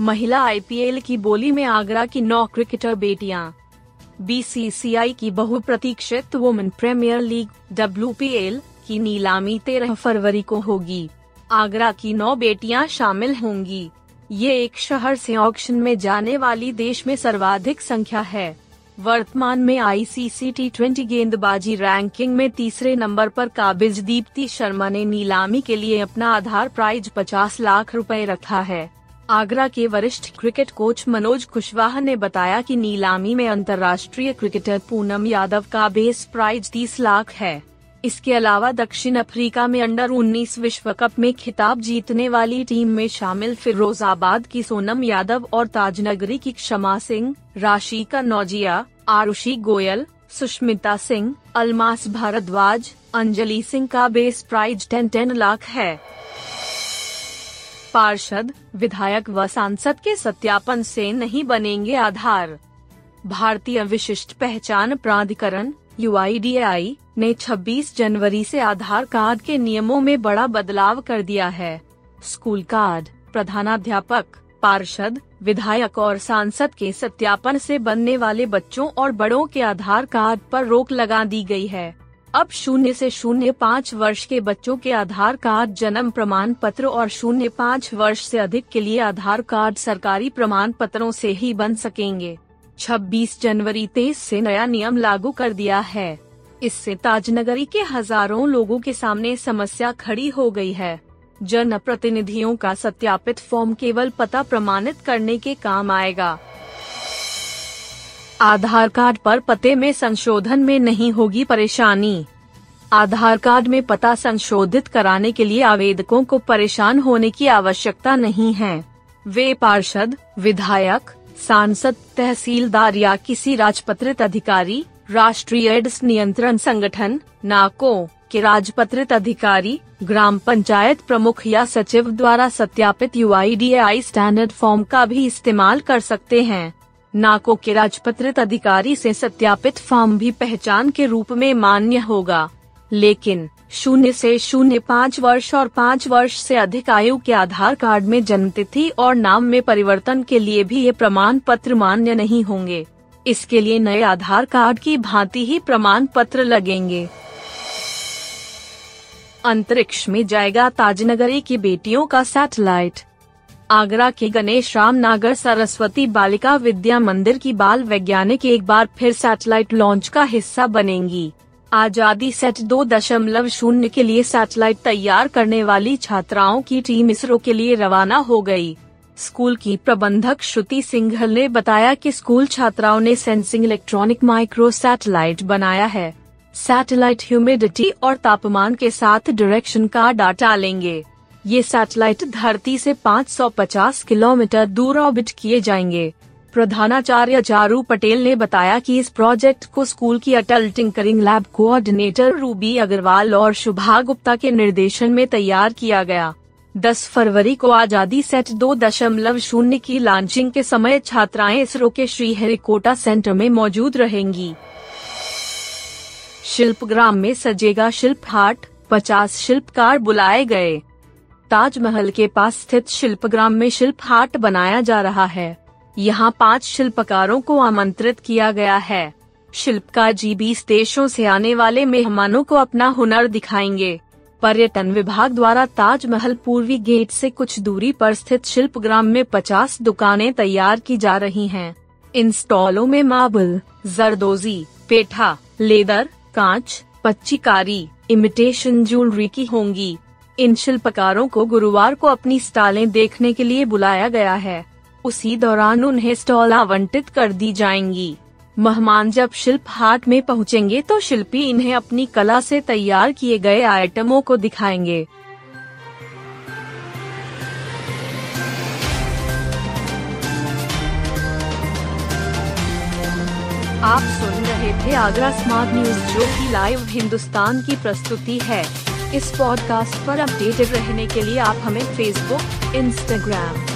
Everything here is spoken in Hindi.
महिला आईपीएल की बोली में आगरा की नौ क्रिकेटर बेटियाँ। बीसीसीआई की बहुप्रतीक्षित वुमेन प्रीमियर लीग डब्ल्यू की नीलामी तेरह फरवरी को होगी। आगरा की नौ बेटियाँ शामिल होंगी। ये एक शहर से ऑक्शन में जाने वाली देश में सर्वाधिक संख्या है। वर्तमान में आईसीसी टी ट्वेंटी गेंदबाजी रैंकिंग में तीसरे नंबर पर काबिज दीप्ति शर्मा ने नीलामी के लिए अपना आधार प्राइज 50 लाख रुपए रखा है। आगरा के वरिष्ठ क्रिकेट कोच मनोज कुशवाहा ने बताया कि नीलामी में अंतर्राष्ट्रीय क्रिकेटर पूनम यादव का बेस प्राइज 30 लाख है। इसके अलावा दक्षिण अफ्रीका में अंडर 19 विश्व कप में खिताब जीतने वाली टीम में शामिल फिरोजाबाद की सोनम यादव और ताजनगरी की क्षमा सिंह राशि का नौजिया, आरुषि गोयल, सुष्मिता सिंह, अलमास भारद्वाज, अंजलि सिंह का base price ten ten lakh है। पार्षद, विधायक व सांसद के सत्यापन से नहीं बनेंगे आधार। भारतीय विशिष्ट पहचान प्राधिकरण यू ने 26 जनवरी से आधार कार्ड के नियमों में बड़ा बदलाव कर दिया है। स्कूल कार्ड, प्रधानाध्यापक, पार्षद, विधायक और सांसद के सत्यापन से बनने वाले बच्चों और बड़ों के आधार कार्ड पर रोक लगा दी गई है। अब शून्य से शून्य पाँच वर्ष के बच्चों के आधार कार्ड, जन्म प्रमाण पत्र और शून्य पाँच वर्ष से अधिक के लिए आधार कार्ड सरकारी प्रमाण पत्रों से ही बन सकेंगे। 26 जनवरी तेईस से नया नियम लागू कर दिया है। इससे ताजनगरी के हज़ारों लोगों के सामने समस्या खड़ी हो गई है। जन प्रतिनिधियों का सत्यापित फॉर्म केवल पता प्रमाणित करने के काम आएगा। आधार कार्ड पर पते में संशोधन में नहीं होगी परेशानी। आधार कार्ड में पता संशोधित कराने के लिए आवेदकों को परेशान होने की आवश्यकता नहीं है। वे पार्षद, विधायक, सांसद, तहसीलदार या किसी राजपत्रित अधिकारी, राष्ट्रीय एड्स नियंत्रण संगठन, नाको के राजपत्रित अधिकारी, ग्राम पंचायत प्रमुख या सचिव द्वारा सत्यापित यू आई स्टैंडर्ड फॉर्म का भी इस्तेमाल कर सकते हैं। नाको के राजपत्रित अधिकारी से सत्यापित फॉर्म भी पहचान के रूप में मान्य होगा। लेकिन शून्य से शून्य पाँच वर्ष और पाँच वर्ष से अधिक आयु के आधार कार्ड में जन्म तिथि और नाम में परिवर्तन के लिए भी ये प्रमाण पत्र मान्य नहीं होंगे। इसके लिए नए आधार कार्ड की भांति ही प्रमाण पत्र लगेंगे। अंतरिक्ष में जाएगा ताजनगरी की बेटियों का सैटेलाइट। आगरा के गणेश राम नागर सरस्वती बालिका विद्या मंदिर की बाल वैज्ञानिक एक बार फिर सैटेलाइट लॉन्च का हिस्सा बनेंगी। आज़ादी सेट दो दशमलव शून्य के लिए सैटेलाइट तैयार करने वाली छात्राओं की टीम इसरो के लिए रवाना हो गई। स्कूल की प्रबंधक श्रुति सिंघल ने बताया कि स्कूल छात्राओं ने सेंसिंग इलेक्ट्रॉनिक माइक्रो सैटेलाइट बनाया है। सैटेलाइट ह्यूमिडिटी और तापमान के साथ डायरेक्शन का डाटा लेंगे। ये सैटेलाइट धरती से 550 किलोमीटर दूर ऑर्बिट किए जाएँगे। प्रधानाचार्य चारू पटेल ने बताया कि इस प्रोजेक्ट को स्कूल की Atal tinkering lab coordinator Ruby Agarwal और शुभा गुप्ता के निर्देशन में तैयार किया गया। 10 फरवरी को आज़ादी सेट दो दशमलव शून्य की लॉन्चिंग के समय छात्राएँ इसरो के श्री हरिकोटा सेंटर में मौजूद रहेंगी। शिल्पग्राम में सजेगा शिल्प हाट, पचास शिल्पकार बुलाए गए। ताजमहल के पास स्थित शिल्पग्राम में शिल्प हाट बनाया जा रहा है। यहाँ पाँच शिल्पकारों को आमंत्रित किया गया है। शिल्पकार जी बीस देशों से आने वाले मेहमानों को अपना हुनर दिखाएँगे। पर्यटन विभाग द्वारा ताजमहल पूर्वी गेट से कुछ दूरी पर स्थित शिल्पग्राम में 50 दुकानें तैयार की जा रही हैं। इन स्टॉलों में मार्बल, जरदोजी, पेठा, लेदर, कांच, पच्चीकारी, इमिटेशन ज्वेलरी की होंगी। इन शिल्पकारों को गुरुवार को अपनी स्टॉलें देखने के लिए बुलाया गया है। उसी दौरान उन्हें स्टॉल आवंटित कर दी जाएँगी। मेहमान जब शिल्प हाट में पहुँचेंगे तो शिल्पी इन्हें अपनी कला से तैयार किए गए आइटमों को दिखाएँगे। आप सुन रहे थे आगरा स्मार्ट न्यूज़, जो की लाइव हिंदुस्तान की प्रस्तुति है। इस पॉडकास्ट पर अपडेटेड रहने के लिए आप हमें फेसबुक इंस्टाग्राम